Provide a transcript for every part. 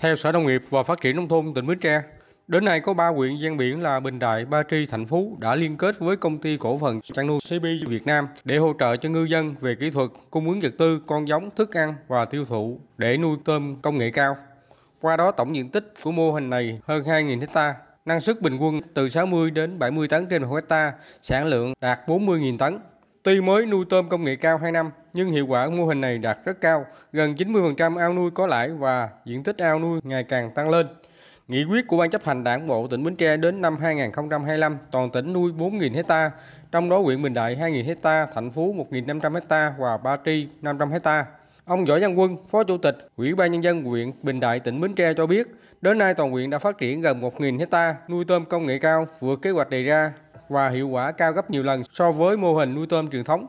Theo Sở Nông nghiệp và Phát triển Nông thôn tỉnh Bến Tre, đến nay có 3 huyện ven biển là Bình Đại, Ba Tri, Thành Phú đã liên kết với công ty cổ phần chăn nuôi CP Việt Nam để hỗ trợ cho ngư dân về kỹ thuật, cung ứng vật tư, con giống, thức ăn và tiêu thụ để nuôi tôm công nghệ cao. Qua đó tổng diện tích của mô hình này hơn 2.000 hecta, năng suất bình quân từ 60 đến 70 tấn trên 1 hecta, sản lượng đạt 40.000 tấn. Tuy mới nuôi tôm công nghệ cao 2 năm, nhưng hiệu quả mô hình này đạt rất cao, gần 90% ao nuôi có lãi và diện tích ao nuôi ngày càng tăng lên. Nghị quyết của Ban chấp hành Đảng bộ tỉnh Bến Tre đến năm 2025, toàn tỉnh nuôi 4.000 hecta, trong đó huyện Bình Đại 2.000 hecta, thành phố 1.500 hecta và Ba Tri 500 hecta. Ông Võ Văn Quân, Phó Chủ tịch Ủy ban Nhân dân huyện Bình Đại tỉnh Bến Tre cho biết, đến nay toàn huyện đã phát triển gần 1.000 hecta nuôi tôm công nghệ cao, vượt kế hoạch đề ra và hiệu quả cao gấp nhiều lần so với mô hình nuôi tôm truyền thống.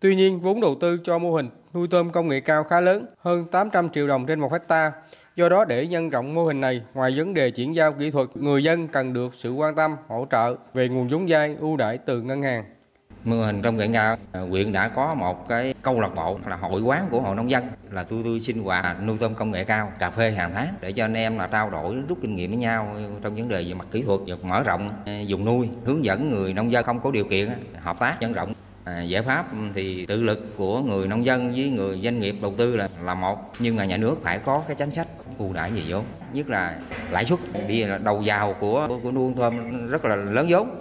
Tuy nhiên, vốn đầu tư cho mô hình nuôi tôm công nghệ cao khá lớn, hơn 800 triệu đồng trên một hecta. Do đó để nhân rộng mô hình này, ngoài vấn đề chuyển giao kỹ thuật, người dân cần được sự quan tâm, hỗ trợ về nguồn vốn vay ưu đãi từ ngân hàng mô hình công nghệ cao à, huyện đã có một cái câu lạc bộ là hội quán của hội nông dân là tôi tôi sinh hoạt nuôi tôm công nghệ cao cà phê hàng tháng để cho anh em là trao đổi rút kinh nghiệm với nhau trong vấn đề về mặt kỹ thuật và mở rộng à, dùng nuôi hướng dẫn người nông dân không có điều kiện à, hợp tác nhân rộng. À, giải pháp ừ, thì tự lực của người nông dân với người doanh nghiệp đầu tư là là một nhưng mà nhà nước phải có cái chính sách ưu đãi về vốn nhất là lãi suất. Bây giờ là đầu vào của của nuôi tôm rất là lớn vốn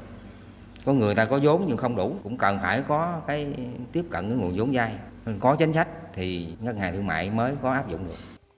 có người ta có vốn nhưng không đủ, cũng cần phải có cái tiếp cận cái nguồn vốn vay có chính sách thì ngân hàng thương mại mới có áp dụng được.